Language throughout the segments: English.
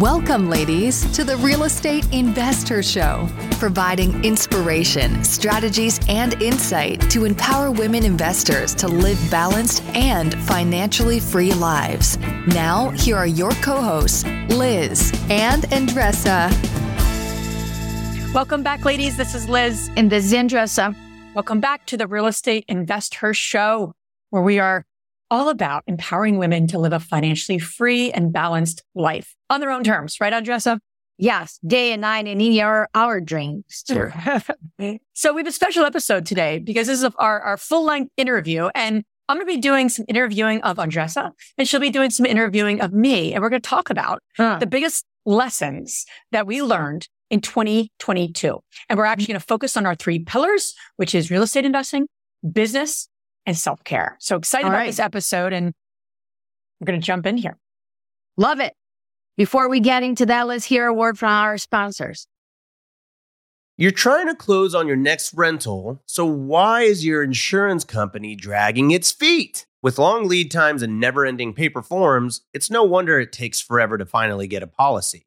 Welcome, ladies, to the Real Estate InvestHER Show, providing inspiration, strategies, and insight to empower women investors to live balanced and financially free lives. Now, here are your co hosts, Liz and Andresa. Welcome back, ladies. This is Liz. And this is Andresa. Welcome back to the Real Estate InvestHER Show, where we are all about empowering women to live a financially free and balanced life on their own terms, right, Andresa? Yes, day and night and in our, our dreams. Too. so we have a special episode today because this is our, our full length interview and I'm going to be doing some interviewing of Andresa and she'll be doing some interviewing of me. And we're going to talk about huh. the biggest lessons that we learned in 2022. And we're actually going to focus on our three pillars, which is real estate investing, business, and self care. So excited All about right. this episode and we're going to jump in here. Love it. Before we get into that, let's hear a word from our sponsors. You're trying to close on your next rental, so why is your insurance company dragging its feet? With long lead times and never ending paper forms, it's no wonder it takes forever to finally get a policy.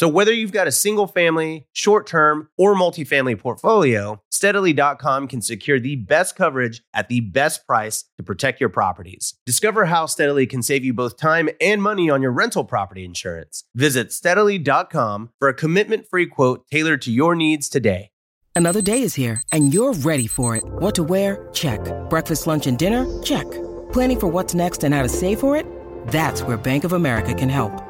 So whether you've got a single family, short term, or multifamily portfolio, steadily.com can secure the best coverage at the best price to protect your properties. Discover how Steadily can save you both time and money on your rental property insurance. Visit steadily.com for a commitment free quote tailored to your needs today. Another day is here, and you're ready for it. What to wear? Check. Breakfast, lunch, and dinner? Check. Planning for what's next and how to save for it? That's where Bank of America can help.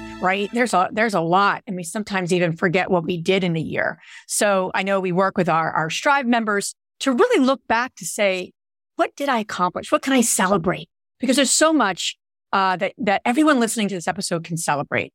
right? There's a there's a lot, and we sometimes even forget what we did in a year. So I know we work with our our Strive members to really look back to say, what did I accomplish? What can I celebrate? Because there's so much uh, that that everyone listening to this episode can celebrate.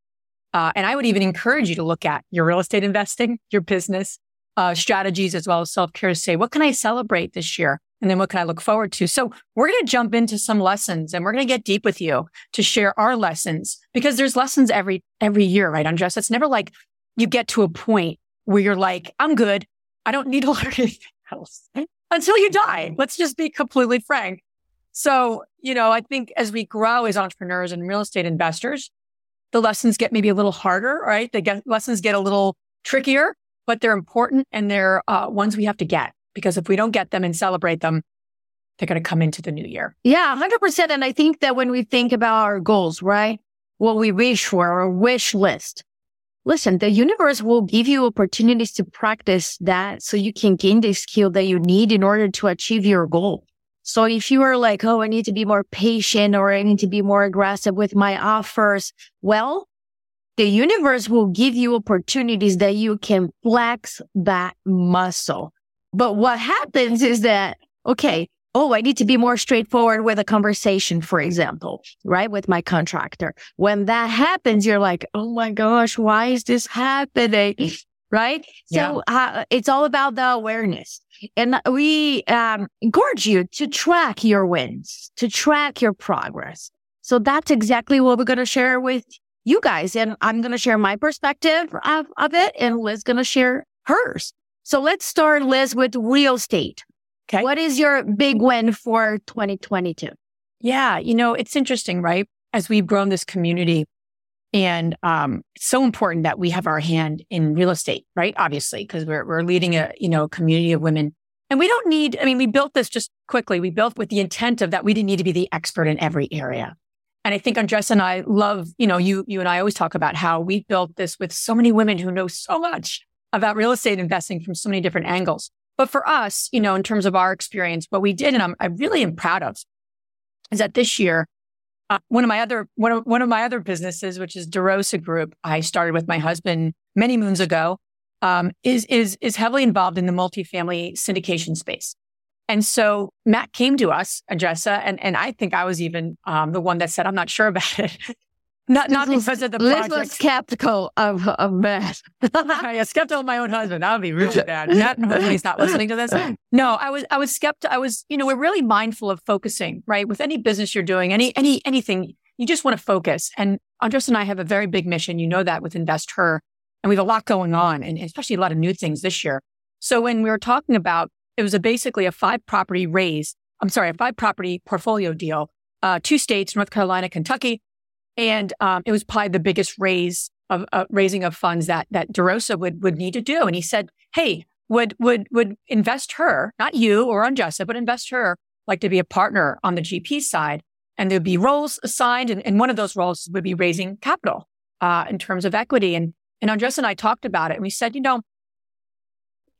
Uh, and I would even encourage you to look at your real estate investing, your business uh, strategies, as well as self care to say, what can I celebrate this year? And then what can I look forward to? So we're going to jump into some lessons and we're going to get deep with you to share our lessons because there's lessons every, every year, right, Andresa? It's never like you get to a point where you're like, I'm good. I don't need to learn anything else until you die. Let's just be completely frank. So, you know, I think as we grow as entrepreneurs and real estate investors, the lessons get maybe a little harder, right? The get, lessons get a little trickier, but they're important and they're uh, ones we have to get because if we don't get them and celebrate them, they're going to come into the new year. Yeah, 100%. And I think that when we think about our goals, right? What we wish for, our wish list. Listen, the universe will give you opportunities to practice that so you can gain the skill that you need in order to achieve your goal. So if you are like, oh, I need to be more patient or I need to be more aggressive with my offers, well, the universe will give you opportunities that you can flex that muscle. But what happens is that, okay, oh, I need to be more straightforward with a conversation, for example, right? With my contractor. When that happens, you're like, oh my gosh, why is this happening? Right. Yeah. So uh, it's all about the awareness. And we um, encourage you to track your wins, to track your progress. So that's exactly what we're going to share with you guys. And I'm going to share my perspective of, of it, and Liz going to share hers. So let's start, Liz, with real estate. Okay. What is your big win for 2022? Yeah. You know, it's interesting, right? As we've grown this community and um, it's so important that we have our hand in real estate, right? Obviously, because we're, we're leading a, you know, community of women and we don't need, I mean, we built this just quickly. We built with the intent of that we didn't need to be the expert in every area. And I think Andresa and I love, you know, you, you and I always talk about how we built this with so many women who know so much about real estate investing from so many different angles. But for us, you know, in terms of our experience, what we did, and I'm, I really am proud of, is that this year, uh, one of my other one of one of my other businesses, which is DeRosa Group, I started with my husband many moons ago, um, is is is heavily involved in the multifamily syndication space. And so Matt came to us, Andresa, and, and I think I was even um, the one that said, I'm not sure about it. Not not because of the project. Liz was skeptical of, of Matt. yeah, skeptical of my own husband. That would be really bad. Matt, he's not listening to this. No, I was I was skeptical. I was, you know, we're really mindful of focusing, right? With any business you're doing, any any anything, you just want to focus. And Andres and I have a very big mission. You know that with InvestHER. And we have a lot going on and especially a lot of new things this year. So when we were talking about it was a basically a five property raise. I'm sorry, a five property portfolio deal, uh, two states, North Carolina, Kentucky. And um, it was probably the biggest raise of uh, raising of funds that that DeRosa would would need to do. And he said, "Hey, would would would InvestHER, not you or Andresa, but InvestHER like to be a partner on the GP side, and there'd be roles assigned, and, and one of those roles would be raising capital uh, in terms of equity. And and Andresa and I talked about it, and we said, you know,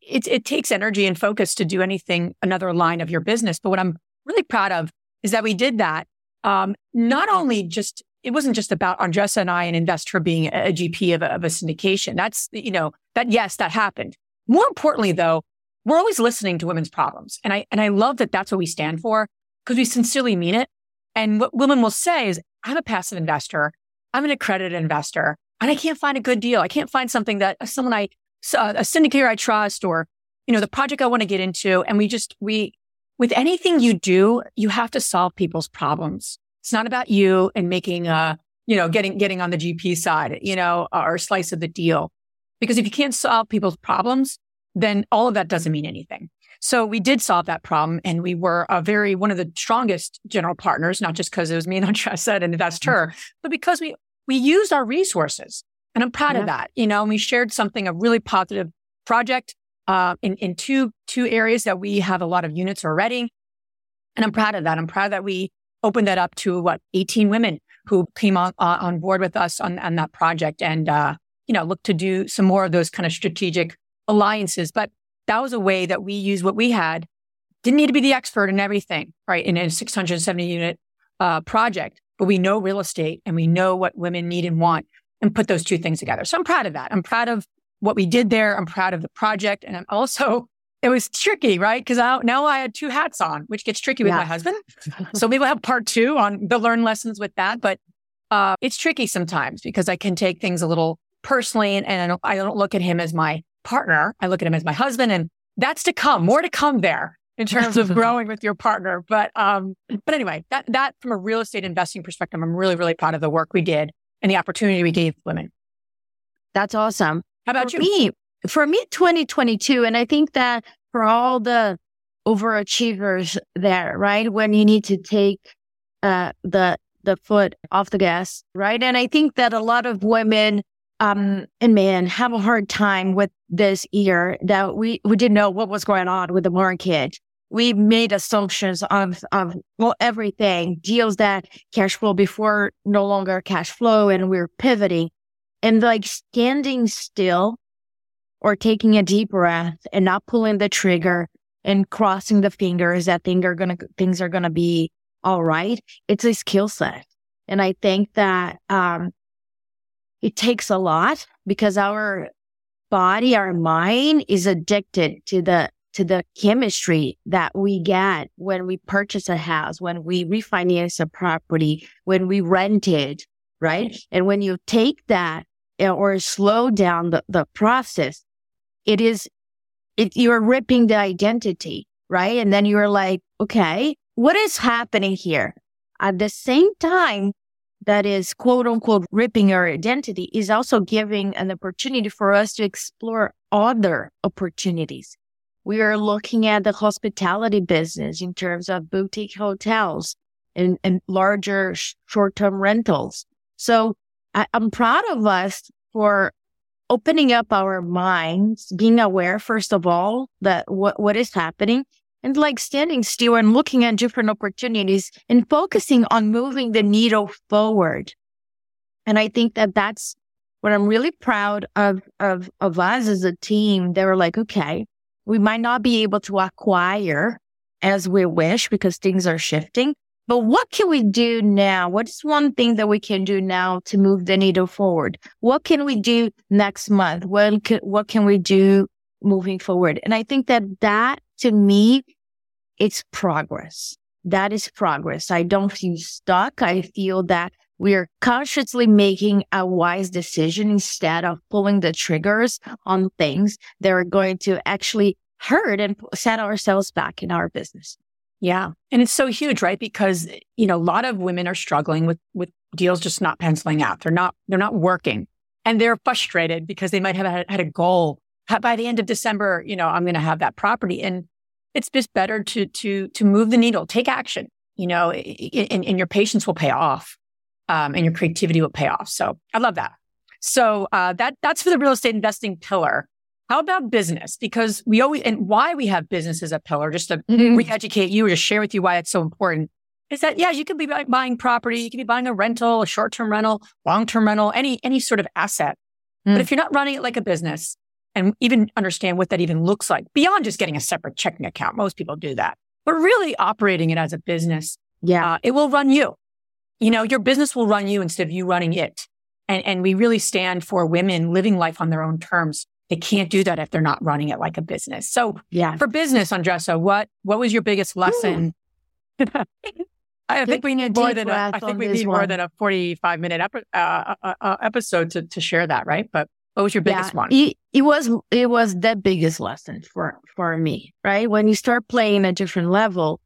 it, it takes energy and focus to do anything, another line of your business. But what I'm really proud of is that we did that. Um, not only just, it wasn't just about Andresa and I and InvestHER being a, a GP of a, of a syndication. That's, you know, that, yes, that happened. More importantly, though, we're always listening to women's problems. And I, and I love that that's what we stand for because we sincerely mean it. And what women will say is, I'm a passive investor. I'm an accredited investor and I can't find a good deal. I can't find something that uh, someone I uh, a syndicator I trust or, you know, the project I want to get into. And we just, we, with anything you do, you have to solve people's problems. It's not about you and making a, you know, getting, getting on the GP side, you know, or slice of the deal. Because if you can't solve people's problems, then all of that doesn't mean anything. So we did solve that problem and we were a very, one of the strongest general partners, not just because it was me and Andresa and that's her, but because we, we used our resources. And I'm proud yeah. of that. You know, and we shared something, a really positive project uh, in, in two, two areas that we have a lot of units already. And I'm proud of that. I'm proud that we opened that up to what 18 women who came on, uh, on board with us on, on that project and, uh, you know, look to do some more of those kind of strategic alliances. But that was a way that we used what we had. Didn't need to be the expert in everything, right? In a 670 unit uh, project, but we know real estate and we know what women need and want and put those two things together. So I'm proud of that. I'm proud of what we did there. I'm proud of the project. And I'm also, it was tricky, right? Because now I had two hats on, which gets tricky with yeah. my husband. so maybe we'll have part two on the learn lessons with that. But uh, it's tricky sometimes because I can take things a little personally and, and I, don't, I don't look at him as my partner. I look at him as my husband and that's to come, more to come there in terms of growing with your partner. But, um, but anyway, that, that from a real estate investing perspective, I'm really, really proud of the work we did and the opportunity we gave women. That's awesome. How about for you? Me, for me, 2022, and I think that for all the overachievers there, right? When you need to take uh, the the foot off the gas, right? And I think that a lot of women um, and men have a hard time with this year that we, we didn't know what was going on with the market we made assumptions of, of well, everything, deals that cash flow before no longer cash flow and we're pivoting and like standing still or taking a deep breath and not pulling the trigger and crossing the fingers that things are to, things are to be all right. It's a skill set. And I think that, um, it takes a lot because our body, our mind is addicted to the to the chemistry that we get when we purchase a house, when we refinance a property, when we rent it, right? And when you take that eh, or slow down the, the process, it is, it, you're ripping the identity, right? And then you're like, okay, what is happening here? At the same time, that is quote unquote ripping our identity is also giving an opportunity for us to explore other opportunities we are looking at the hospitality business in terms of boutique hotels and, and larger short-term rentals. So I, I'm proud of us for opening up our minds, being aware, first of all, that what, what is happening and like standing still and looking at different opportunities and focusing on moving the needle forward. And I think that that's what I'm really proud of, of, of us as a team. They were like, okay, We might not be able to acquire as we wish because things are shifting. But what can we do now? What's one thing that we can do now to move the needle forward? What can we do next month? What can, what can we do moving forward? And I think that that to me, it's progress. That is progress. I don't feel stuck. I feel that we are consciously making a wise decision instead of pulling the triggers on things that are going to actually hurt and set ourselves back in our business. Yeah. And it's so huge, right? Because, you know, a lot of women are struggling with, with deals just not penciling out. They're not, they're not working and they're frustrated because they might have had, had a goal by the end of December, you know, I'm going to have that property. And it's just better to, to, to move the needle, take action, you know, and, and your patience will pay off. Um, and your creativity will pay off. So I love that. So, uh, that, that's for the real estate investing pillar. How about business? Because we always, and why we have business as a pillar, just to mm-hmm. re-educate you or to share with you why it's so important is that, yeah, you could be buying property. You could be buying a rental, a short-term rental, long-term rental, any, any sort of asset. Mm. But if you're not running it like a business and even understand what that even looks like beyond just getting a separate checking account, most people do that, but really operating it as a business. Yeah. Uh, it will run you. You know, your business will run you instead of you running it. And, and we really stand for women living life on their own terms they can't do that if they're not running it like a business. So yeah, for business, Andresa, what, what was your biggest lesson? I think we need more than a, I think we need one. more than a 45 minute epi- uh, uh, uh, episode to, to share that, right? But what was your biggest yeah, one? It, it was, it was the biggest lesson for, for me, right? When you start playing a different level,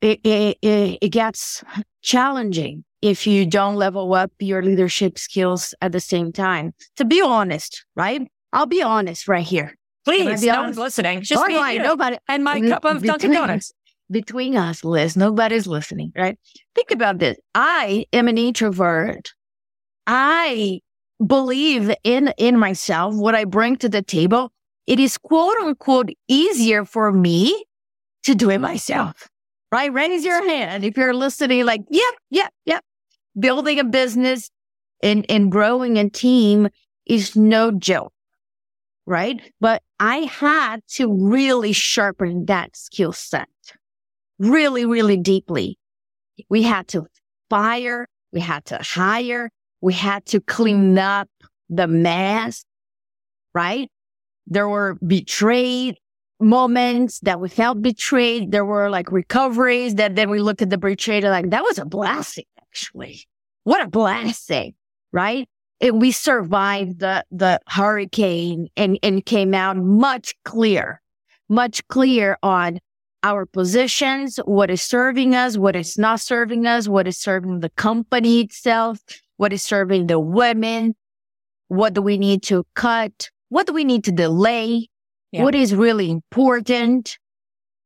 it, it, it gets challenging if you don't level up your leadership skills at the same time. To be honest, right? I'll be honest right here. Please, no one's listening. Just oh, me nobody. and my cup of Dunkin' Donuts. Between us, Liz, nobody's listening, right? Think about this. I am an introvert. I believe in in myself, what I bring to the table. It is quote unquote easier for me to do it myself. Right? Raise your hand if you're listening, like, yep, yep, yep. Building a business and, and growing a team is no joke right? But I had to really sharpen that skill set really, really deeply. We had to fire. We had to hire. We had to clean up the mess, right? There were betrayed moments that we felt betrayed. There were like recoveries that then we looked at the betrayed like, that was a blessing, actually. What a blessing, right? It, we survived the, the hurricane and, and came out much clear, much clear on our positions, what is serving us, what is not serving us, what is serving the company itself, what is serving the women, what do we need to cut, what do we need to delay, yeah. what is really important,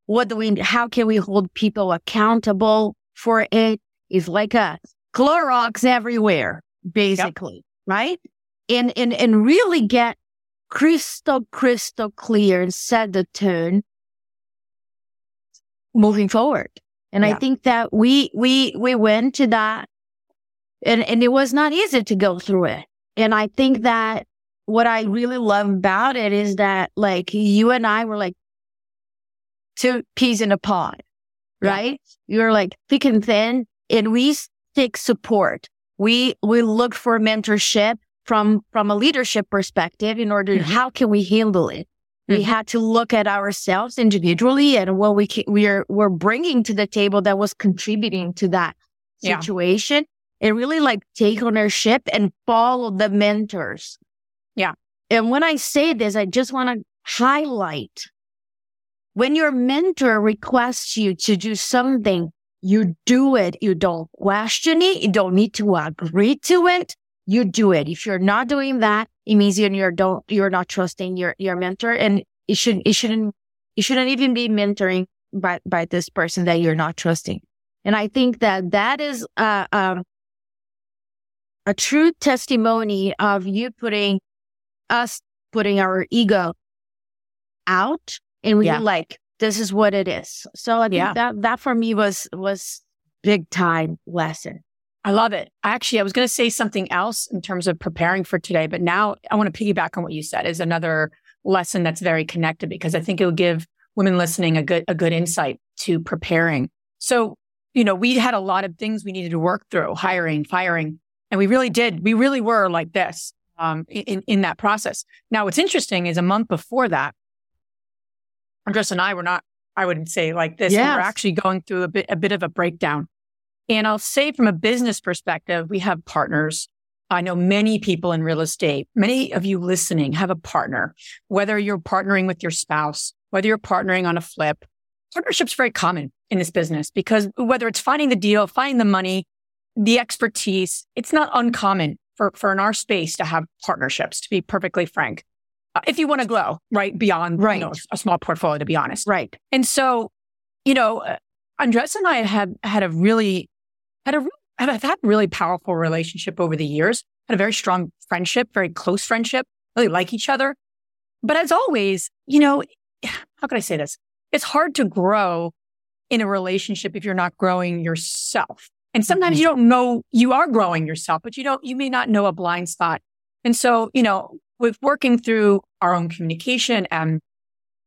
what do we, how can we hold people accountable for it? It's like a Clorox everywhere, basically right? And, and, and really get crystal, crystal clear and set the tone moving forward. And yeah. I think that we, we, we went to that and, and it was not easy to go through it. And I think that what I really love about it is that like you and I were like two peas in a pod, right? Yeah. You're like thick and thin and we seek support we we look for mentorship from from a leadership perspective in order mm-hmm. how can we handle it mm-hmm. we had to look at ourselves individually and what we can, we are we're bringing to the table that was contributing to that situation yeah. and really like take ownership and follow the mentors yeah and when i say this i just want to highlight when your mentor requests you to do something you do it. You don't question it. You don't need to agree to it. You do it. If you're not doing that, it means you're don't you're not trusting your your mentor, and it shouldn't it shouldn't it shouldn't even be mentoring by by this person that you're not trusting. And I think that that is uh, um, a true testimony of you putting us putting our ego out and we yeah. like this is what it is. So I think yeah. that that for me was was big time lesson. I love it. Actually, I was going to say something else in terms of preparing for today, but now I want to piggyback on what you said is another lesson that's very connected because I think it will give women listening a good, a good insight to preparing. So, you know, we had a lot of things we needed to work through, hiring, firing, and we really did. We really were like this um, in, in that process. Now, what's interesting is a month before that, Andres and I were not, I wouldn't say like this. Yes. We were actually going through a bit, a bit of a breakdown. And I'll say from a business perspective, we have partners. I know many people in real estate, many of you listening have a partner, whether you're partnering with your spouse, whether you're partnering on a flip. Partnership's very common in this business because whether it's finding the deal, finding the money, the expertise, it's not uncommon for, for in our space to have partnerships, to be perfectly frank. If you want to grow, right, beyond Right. You know, a small portfolio, to be honest. Right. And so, you know, uh, Andres and I have had a really, had a, have had really powerful relationship over the years, had a very strong friendship, very close friendship, really like each other. But as always, you know, how can I say this? It's hard to grow in a relationship if you're not growing yourself. And sometimes you don't know you are growing yourself, but you don't, you may not know a blind spot. And so, you know, with working through our own communication and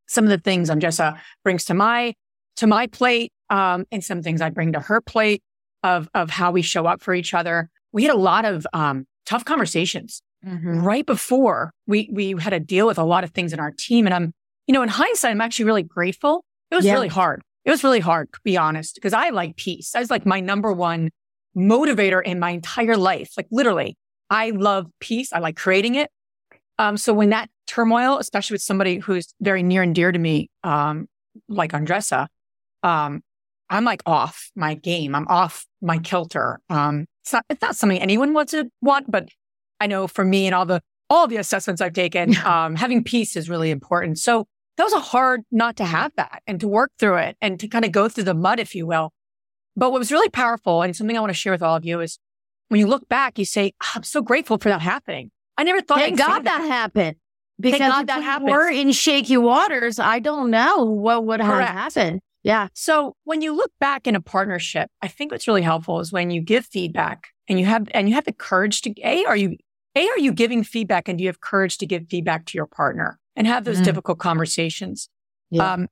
some of the things Andresa brings to my, to my plate, um, and some things I bring to her plate of, of how we show up for each other. We had a lot of, um, tough conversations right before we, we had to deal with a lot of things in our team. And I'm, you know, in hindsight, I'm actually really grateful. It was Yeah. really hard. It was really hard, to be honest, because I like peace. That's like my number one motivator in my entire life. Like literally, I love peace. I like creating it. Um, so when that turmoil, especially with somebody who's very near and dear to me, um, like Andresa, um, I'm like off my game. I'm off my kilter. Um, it's not, it's not something anyone wants to want, but I know for me and all the, all the assessments I've taken, um, having peace is really important. So that was a hard not to have that and to work through it and to kind of go through the mud, if you will. But what was really powerful and something I want to share with all of you is when you look back, you say, "Ah, I'm so grateful for that happening. I never thought Thank I'd God that happened. Because God if that we happened. We're in shaky waters. I don't know what would have happened. Yeah. So when you look back in a partnership, I think what's really helpful is when you give feedback and you have and you have the courage to a are you a are you giving feedback and do you have courage to give feedback to your partner and have those Mm. difficult conversations? Yeah. Um,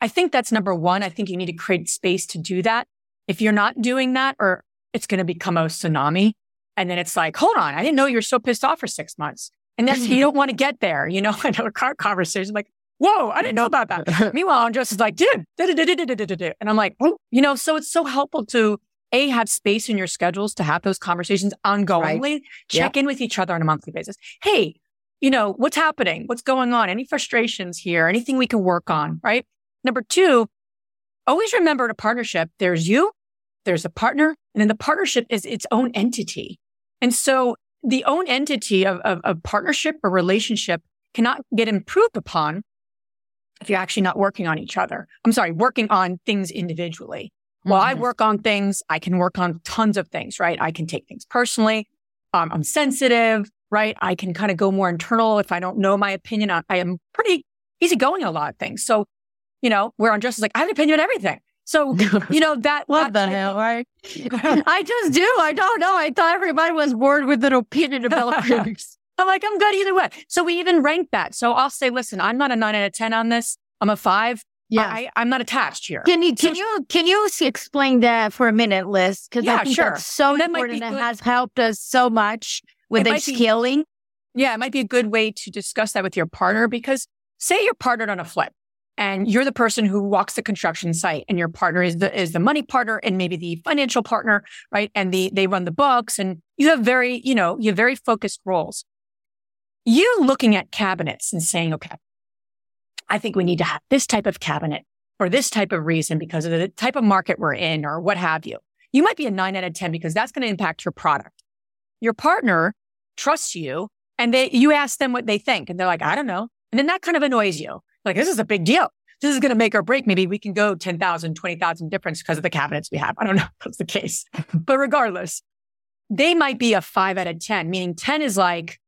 I think that's number one. I think you need to create space to do that. If you're not doing that, or it's going to become a tsunami, and then it's like, hold on, I didn't know you were so pissed off for six months, and that's you don't want to get there. You know, I know a car conversation like, whoa, I didn't know about that. Meanwhile, Andres is like, dude, and I'm like, oh, you know, so it's so helpful to a have space in your schedules to have those conversations ongoingly. Check in with each other on a monthly basis. Hey, you know, what's happening? What's going on? Any frustrations here? Anything we can work on? Right. Number two, always remember in a partnership, there's you, there's a partner, and then the partnership is its own entity. And so the own entity of, of, of partnership or relationship cannot get improved upon if you're actually not working on each other. I'm sorry, working on things individually. While I Mhm. work on things, I can work on tons of things, right? I can take things personally. Um, I'm sensitive, right? I can kind of go more internal. If I don't know my opinion, I, I am pretty easygoing on a lot of things. So, you know, where Andres is like, I have an opinion on everything. So, you know, that What that- the hell, right? I just do. I don't know. I thought everybody was bored with an opinion about things. I'm like, I'm good either way. So we even rank that. So I'll say, listen, I'm not a nine out of 10 on this. I'm a five. Yeah. I, I'm not attached here. Can you can you can you explain that for a minute, Liz? Because Yeah, I think sure. that's so That important. be It has helped us so much with the might be- scaling. Yeah, it might be a good way to discuss that with your partner because say you're partnered on a flip and you're the person who walks the construction site and your partner is the is the money partner and maybe the financial partner, right? And the they run the books and you have very, you know, you have very focused roles. You looking at cabinets and saying, okay, I think we need to have this type of cabinet for this type of reason because of the type of market we're in or what have you. You might be a nine out of 10 because that's going to impact your product. Your partner trusts you and they, you ask them what they think and they're like, I don't know. And then that kind of annoys you. Like, this is a big deal. This is going to make or break. Maybe we can go 10,000, 20,000 difference because of the cabinets we have. I don't know if that's the case, but regardless, they might be a five out of 10, meaning 10 is like,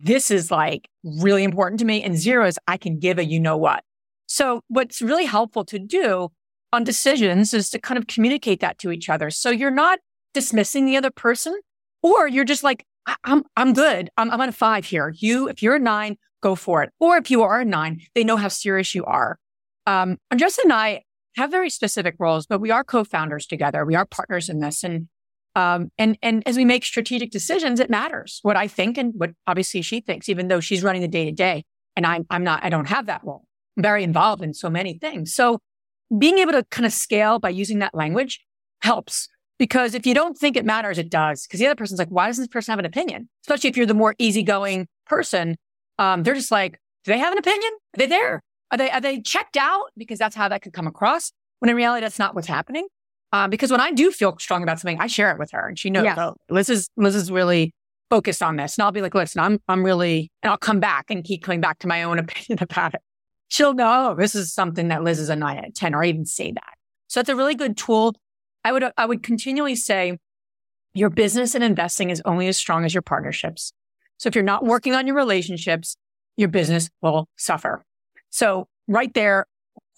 this is like really important to me. And zero is I can give a you know what. So what's really helpful to do on decisions is to kind of communicate that to each other. So you're not dismissing the other person or you're just like, I, I'm, I'm good. I'm, I'm at a five here. You, if you're a nine, go for it. Or if you are a nine, they know how serious you are. Um, Andresa and I have very specific roles, but we are co-founders together. We are partners in this. And, um, and, and as we make strategic decisions, it matters what I think and what obviously she thinks, even though she's running the day to day. And I'm, I'm not, I don't have that role. I'm very involved in so many things. So being able to kind of scale by using that language helps because if you don't think it matters, it does. Because the other person's like, why does this person have an opinion? Especially if you're the more easygoing person. Um, they're just like, do they have an opinion? Are they there? Are they, are they checked out? Because that's how that could come across. When in reality, that's not what's happening. Um, because when I do feel strong about something, I share it with her and she knows, yeah. oh, Liz is, Liz is really focused on this. And I'll be like, listen, I'm, I'm really, and I'll come back and keep coming back to my own opinion about it. She'll know, oh, this is something that Liz is a nine out of 10 or I even say that. So it's a really good tool. I would, I would continually say your business and investing is only as strong as your partnerships. So if you're not working on your relationships, your business will suffer. So right there,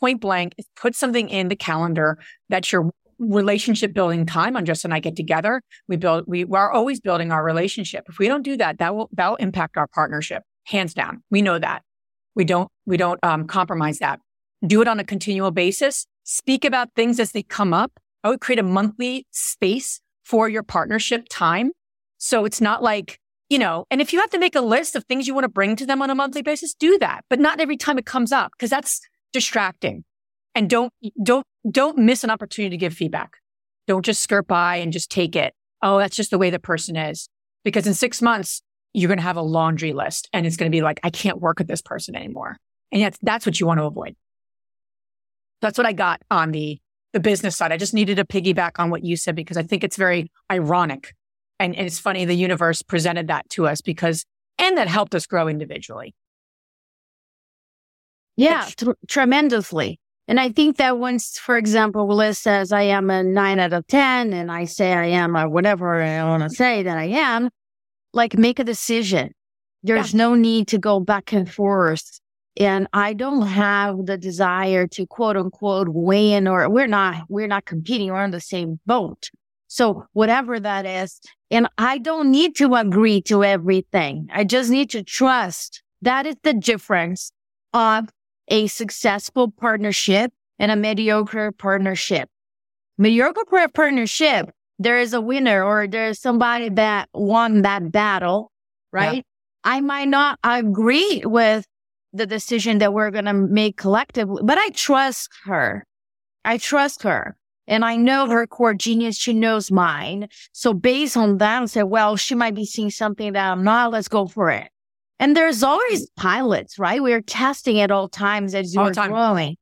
point blank, put something in the calendar that's your relationship building time. Andresa and I get together. We build, we are always building our relationship. If we don't do that, that will, that will impact our partnership hands down. We know that. We don't, we don't um, compromise that. Do it on a continual basis. Speak about things as they come up. I would create a monthly space for your partnership time. So it's not like, you know, and if you have to make a list of things you want to bring to them on a monthly basis, do that, but not every time it comes up because that's distracting. And don't, don't, don't miss an opportunity to give feedback. Don't just skirt by and just take it. Oh, that's just the way the person is. Because in six months, you're going to have a laundry list and it's going to be like, I can't work with this person anymore. And yet that's what you want to avoid. That's what I got on the, the business side. I just needed to piggyback on what you said because I think it's very ironic. And, and it's funny the universe presented that to us because, and that helped us grow individually. Yeah, t- tremendously. And I think that once, for example, Liz says I am a nine out of 10 and I say I am a whatever I want to say that I am, like make a decision. There's yeah. no need to go back and forth. And I don't have the desire to quote unquote win or we're not, we're not competing. We're on the same boat. So whatever that is. And I don't need to agree to everything. I just need to trust. That is the difference of a successful partnership and a mediocre partnership. Mediocre partnership there is a winner or there's somebody that won that battle, right? Yeah. I might not agree with the decision that we're going to make collectively, but I trust her. I trust her. And I know her core genius. She knows mine. So based on that, I said, well, she might be seeing something that I'm not. Let's go for it. And there's always pilots, right? We're testing at all times as you're growing,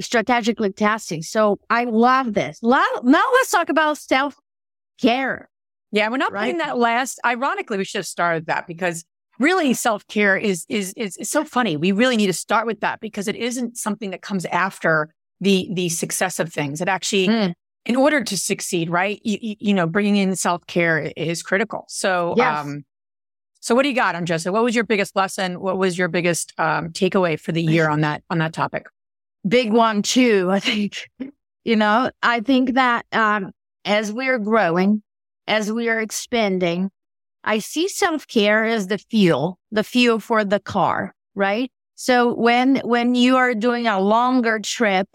strategically testing. So I love this. Love, Now let's talk about self care. Yeah, we're not right? putting that last. Ironically, we should have started that because really self care is, is is is so funny. We really need to start with that because it isn't something that comes after the the success of things. It actually, mm. in order to succeed, right? You, you know, bringing in self care is critical. So, yes. um, so what do you got, on Andresa? What was your biggest lesson? What was your biggest um, takeaway for the year on that on that topic? Big one too. I think you know. I think that um, as we're growing, as we are expanding, I see self care as the fuel, the fuel for the car, right? So when, when you are doing a longer trip,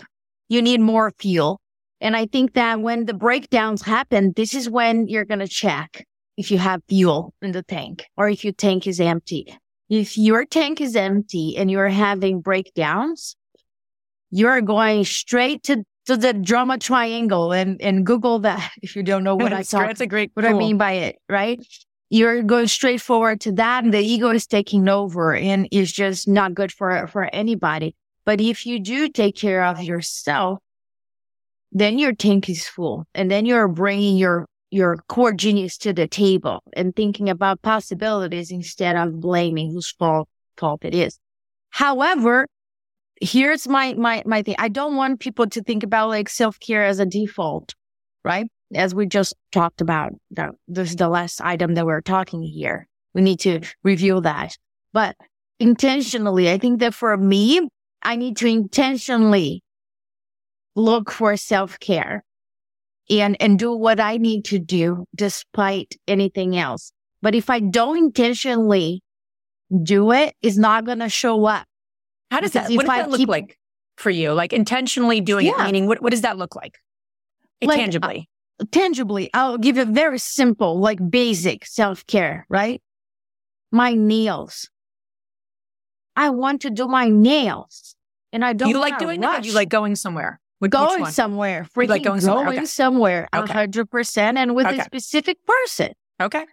you need more fuel. And I think that when the breakdowns happen, this is when you're going to check if you have fuel in the tank or if your tank is empty. If your tank is empty and you're having breakdowns, you're going straight to so the drama triangle and, and Google that if you don't know what I talk, It's a great, what I mean by it, right? You're going straight forward to that and the ego is taking over and is just not good for, for anybody. But if you do take care of yourself, then your tank is full and then you're bringing your, your core genius to the table and thinking about possibilities instead of blaming whose fault, fault it is. However, here's my my my thing. I don't want people to think about like self care as a default, right? As we just talked about. That this is the last item that we're talking here. We need to review that. But intentionally, I think that for me, I need to intentionally look for self care and and do what I need to do despite anything else. But if I don't intentionally do it, it's not going to show up. How does Because that, what does I that look keep- like for you? Like intentionally doing it, Yeah. meaning what, what does that look like? Like, uh, Tangibly. Tangibly, I'll give you a very simple, like basic self care, right? My nails. I want to do my nails and I don't you like doing that? You like going somewhere? Which, which going one? somewhere, freaking like going going somewhere, somewhere, okay. somewhere, a Okay. hundred percent, and with Okay. a specific person. Okay.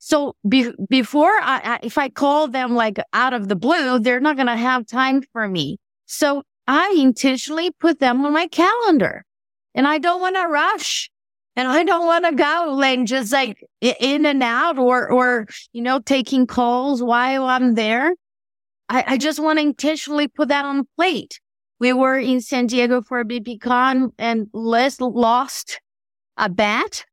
So be- before I, I, if I call them like out of the blue, they're not going to have time for me. So I intentionally put them on my calendar and I don't want to rush and I don't want to go and just like in and out or, or, you know, taking calls while I'm there. I, I just want to intentionally put that on plate. We were in San Diego for a BPCon and Les lost a bat.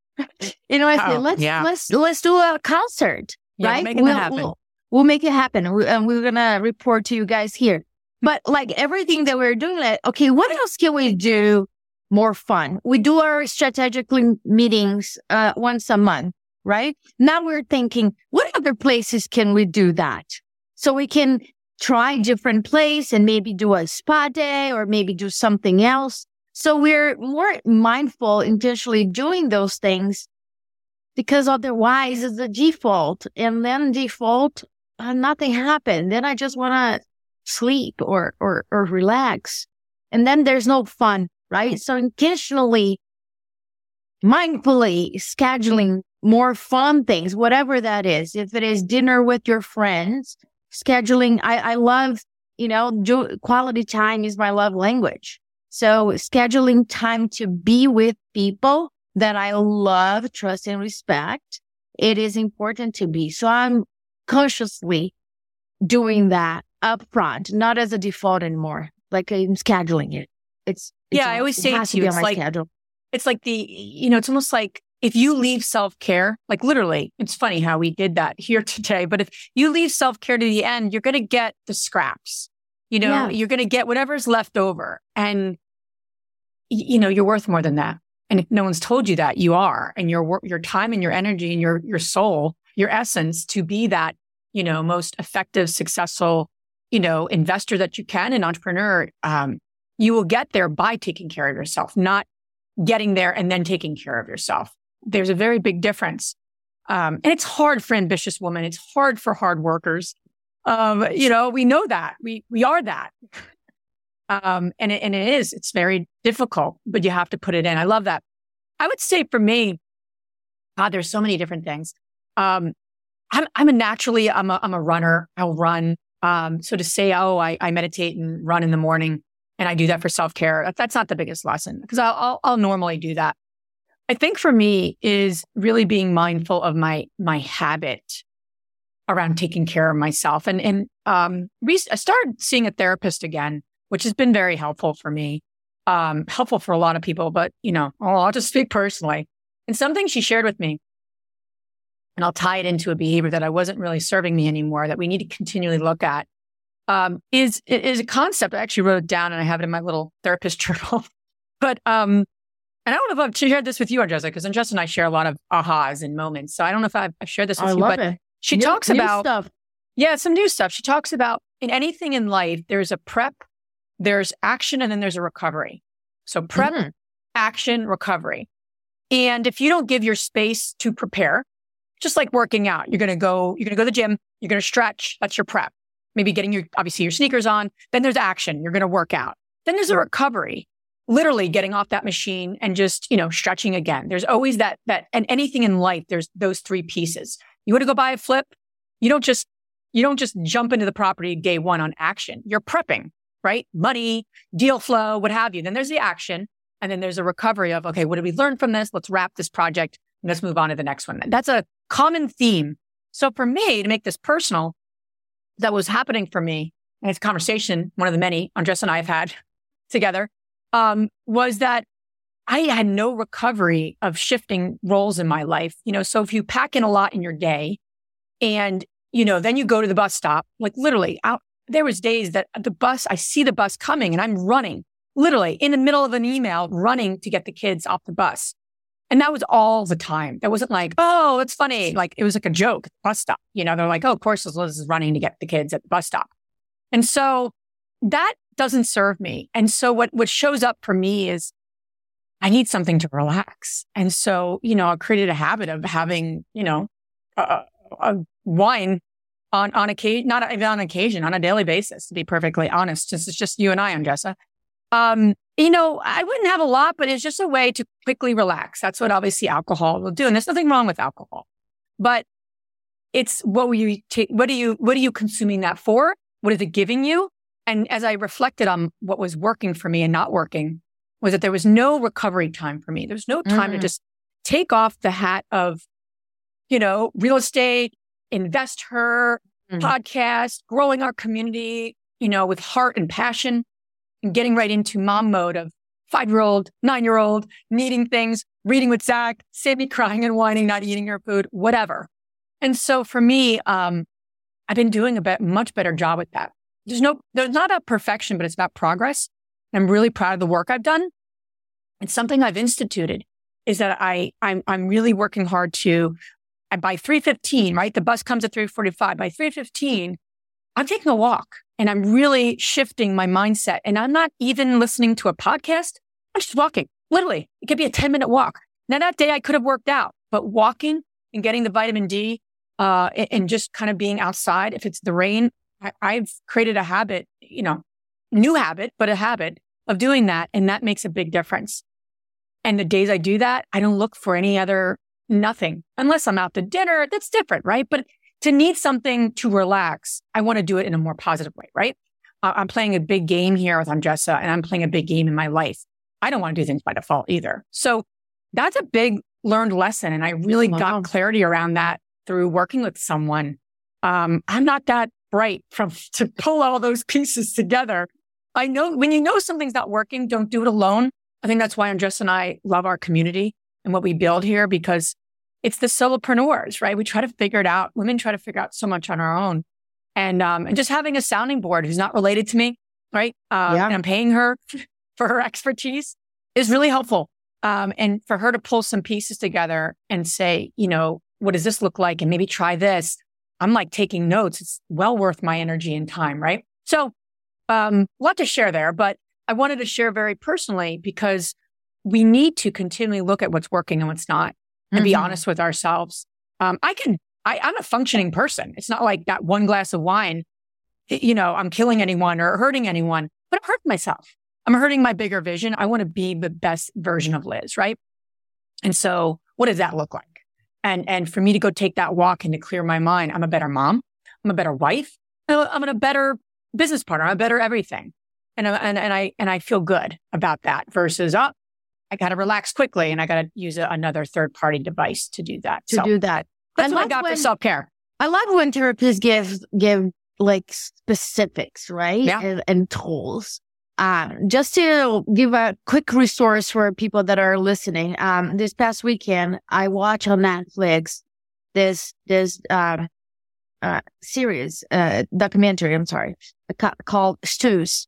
You know, I said, Oh, let's, yeah. let's, let's do a concert Yeah, right? happen. We'll, we'll make it happen. And we're going to report to you guys here. But like everything that we're doing, like, okay, what else can we do more fun? We do our strategically meetings uh, once a month, right? Now we're thinking, what other places can we do that? So we can try different place and maybe do a spa day or maybe do something else. So we're more mindful intentionally doing those things because otherwise it's a default and then default uh, nothing happened then i just want to sleep or, or or relax and then there's no fun right so intentionally mindfully scheduling more fun things whatever that is if it is dinner with your friends scheduling i i love you know do, quality time is my love language so scheduling time to be with people that I love, trust, and respect, it is important to be. So I'm consciously doing that up front, not as a default anymore. Like I'm scheduling it. It's Yeah, I always it say has to you, it's like- schedule. It's like the, you know, it's almost like if you leave self care, like literally, it's funny how we did that here today, but if you leave self care to the end, you're going to get the scraps. You know, Yeah. you're going to get whatever's left over. And, you know, you're worth more than that. And if no one's told you that, you are. And your work, your time and your energy and your, your soul, your essence to be that, you know, most effective, successful, you know, investor that you can, an entrepreneur, um, you will get there by taking care of yourself, not getting there and then taking care of yourself. There's a very big difference. Um, and it's hard for ambitious women. It's hard for hard workers. Um, you know, we know that we, we are that. Um, and it, and it is, it's very difficult, but you have to put it in. I love that. I would say for me, God, there's so many different things. Um, I'm, I'm a naturally, I'm a, I'm a runner. I'll run. Um, so to say, oh, I, I meditate and run in the morning and I do that for self care, that's not the biggest lesson because I'll, I'll, I'll normally do that. I think for me is really being mindful of my, my habit around taking care of myself. And, and, um, re- I started seeing a therapist again, which has been very helpful for me. Um, helpful for a lot of people, but you know, I'll just speak personally. And something she shared with me, and I'll tie it into a behavior that I wasn't really serving me anymore that we need to continually look at, um, is, is a concept. I actually wrote it down and I have it in my little therapist journal. but, um, and I don't know if I've shared this with you, Andresa, because Andresa and I share a lot of ahas and moments. So I don't know if I've, I've shared this with I you, but it. she New- talks new about, stuff. yeah, some new stuff. She talks about in anything in life, there's a prep, there's action, and then there's a recovery. So prep, Mhm. action, recovery. And if you don't give your space to prepare, just like working out, you're going to go, you're going to go to the gym, you're going to stretch. That's your prep. Maybe getting your, obviously your sneakers on. Then there's action. You're going to work out. Then there's a recovery, literally getting off that machine and just, you know, stretching again. There's always that, that, and anything in life, there's those three pieces. You want to go buy a flip. You don't just, you don't just jump into the property day one on action. You're prepping, right? Money, deal flow, what have you. Then there's the action. And then there's a recovery of, okay, what did we learn from this? Let's wrap this project and let's move on to the next one. That's a common theme. So for me, to make this personal, that was happening for me, and it's a conversation, one of the many Andres and I have had together, um, was that I had no recovery of shifting roles in my life. You know, so if you pack in a lot in your day and, you know, then you go to the bus stop, like literally out, there was days that the bus, I see the bus coming and I'm running literally in the middle of an email, running to get the kids off the bus. And that was all the time. That wasn't like, oh, it's funny. Like it was like a joke at the bus stop. You know, they're like, oh, of course Liz is running to get the kids at the bus stop. And so that doesn't serve me. And so what, what shows up for me is I need something to relax. And so, you know, I created a habit of having, you know, a, a wine on, on occasion, not even on occasion, on a daily basis, to be perfectly honest. This it's just you and I, Andresa. Um, you know, I wouldn't have a lot, but it's just a way to quickly relax. That's what obviously alcohol will do. And there's nothing wrong with alcohol, but it's what were you take? What are you, what are you consuming that for? What is it giving you? And as I reflected on what was working for me and not working was that there was no recovery time for me. There was no time mm-hmm. to just take off the hat of, you know, real estate, InvestHER, mm-hmm. podcast, growing our community, you know, with heart and passion getting right into mom mode of five year old, nine year old, needing things, reading with Zach, Sammy crying and whining, not eating her food, whatever. And so for me, um, I've been doing a bit, much better job with that. There's no, there's not a perfection, but it's about progress. I'm really proud of the work I've done. And something I've instituted is that I, I'm, I'm really working hard to, by 315, right? The bus comes at 345. By 315, I'm taking a walk and I'm really shifting my mindset. And I'm not even listening to a podcast. I'm just walking. Literally, it could be a 10 minute walk. Now that day I could have worked out, but walking and getting the vitamin D, uh, and just kind of being outside. If it's the rain, I, I've created a habit, you know, new habit, but a habit of doing that. And that makes a big difference. And the days I do that, I don't look for any other nothing unless I'm out to dinner. That's different, right? But to need something to relax, I want to do it in a more positive way, right? Uh, I'm playing a big game here with Andresa and I'm playing a big game in my life. I don't want to do things by default either. So that's a big learned lesson. And I really wow. got clarity around that through working with someone. Um, I'm not that bright from to pull all those pieces together. I know when you know something's not working, don't do it alone. I think that's why Andresa and I love our community and what we build here because it's the solopreneurs, right? We try to figure it out. Women try to figure out so much on our own. And, um, and just having a sounding board who's not related to me, right? Uh, yeah. And I'm paying her for her expertise is really helpful. Um, and for her to pull some pieces together and say, you know, what does this look like? And maybe try this. I'm like taking notes. It's well worth my energy and time, right? So, um, a lot to share there, but I wanted to share very personally because we need to continually look at what's working and what's not and mm-hmm. be honest with ourselves. Um, I can, I, I'm a functioning person. It's not like that one glass of wine, you know, I'm killing anyone or hurting anyone, but I'm hurting myself. I'm hurting my bigger vision. I want to be the best version of Liz, right? And so what does that look like? And, and for me to go take that walk and to clear my mind, I'm a better mom. I'm a better wife. I'm a better business partner. I'm a better everything. And, and, and I, and I feel good about that versus, oh, I got to relax quickly and I got to use a, another third party device to do that. To so do that. That's I what I got when, for self care. I love when therapists give, give like specifics, right? Yeah. And, and tools. Um, just to give a quick resource for people that are listening. Um, this past weekend, I watched on Netflix this, this, um, uh, series, uh, documentary, I'm sorry, called Stutz.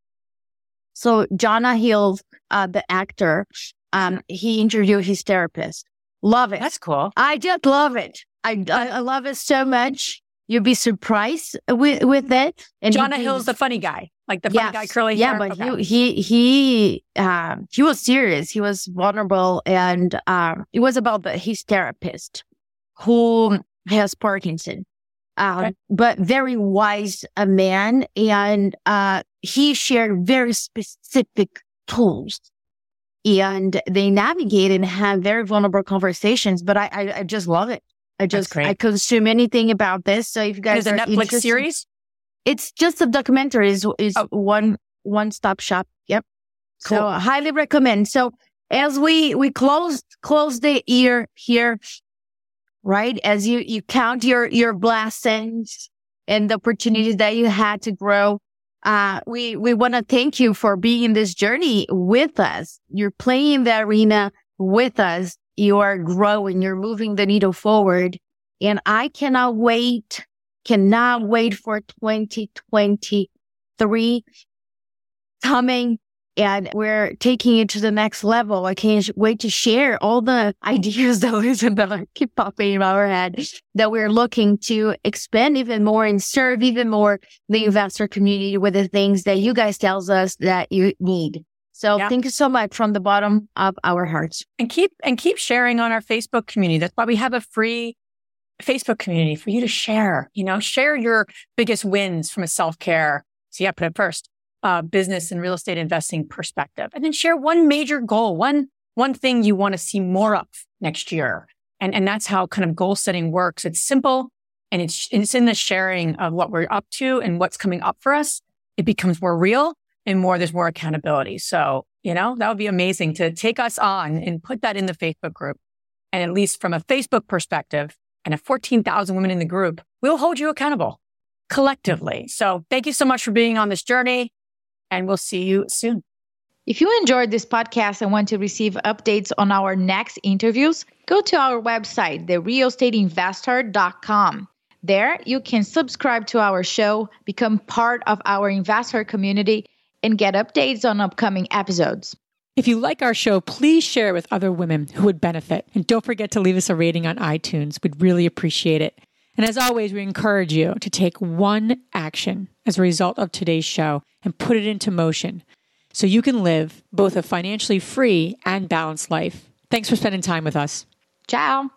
So Jonah Hill, uh, the actor, um, he interviewed his therapist. Love it. That's cool. I just love it. I, I, I love it so much. You'd be surprised with, with it. And Jonah he, Hill's the funny guy, like the funny yes, guy, curly yeah, hair. Yeah, but okay. he, he, he, um, he was serious. He was vulnerable. And, um, it was about the, his therapist who has Parkinson. Um, okay. but very wise a man. And, uh, he shared very specific tools and they navigate and have very vulnerable conversations. But I, I, I just love it. I just, I consume anything about this. So if you guys is a Netflix series, it's just a documentary. is is oh. one one stop shop. Yep. Cool. So I highly recommend. So as we we close close the year here, right? As you you count your your blessings and the opportunities that you had to grow uh, we, we want to thank you for being in this journey with us. You're playing the arena with us. You are growing. You're moving the needle forward. And I cannot wait, cannot wait for 2023 coming and we're taking it to the next level. I can't wait to share all the ideas that, that keep popping in our head that we're looking to expand even more and serve even more the investor community with the things that you guys tells us that you need. So yeah. thank you so much from the bottom of our hearts. And keep and keep sharing on our Facebook community. That's why we have a free Facebook community for you to share. You know, share your biggest wins from a self care. So yeah, put it first uh, business and real estate investing perspective. And then share one major goal, one, one thing you want to see more of next year. And, and that's how kind of goal setting works. It's simple and it's, it's in the sharing of what we're up to and what's coming up for us. It becomes more real and more, there's more accountability. So, you know, that would be amazing to take us on and put that in the Facebook group. And at least from a Facebook perspective and a 14,000 women in the group, we'll hold you accountable collectively. So thank you so much for being on this journey and we'll see you soon. If you enjoyed this podcast and want to receive updates on our next interviews, go to our website, therealestateinvestor.com. There, you can subscribe to our show, become part of our investor community, and get updates on upcoming episodes. If you like our show, please share it with other women who would benefit. And don't forget to leave us a rating on iTunes. We'd really appreciate it. And as always, we encourage you to take one action as a result of today's show and put it into motion so you can live both a financially free and balanced life. Thanks for spending time with us. Ciao.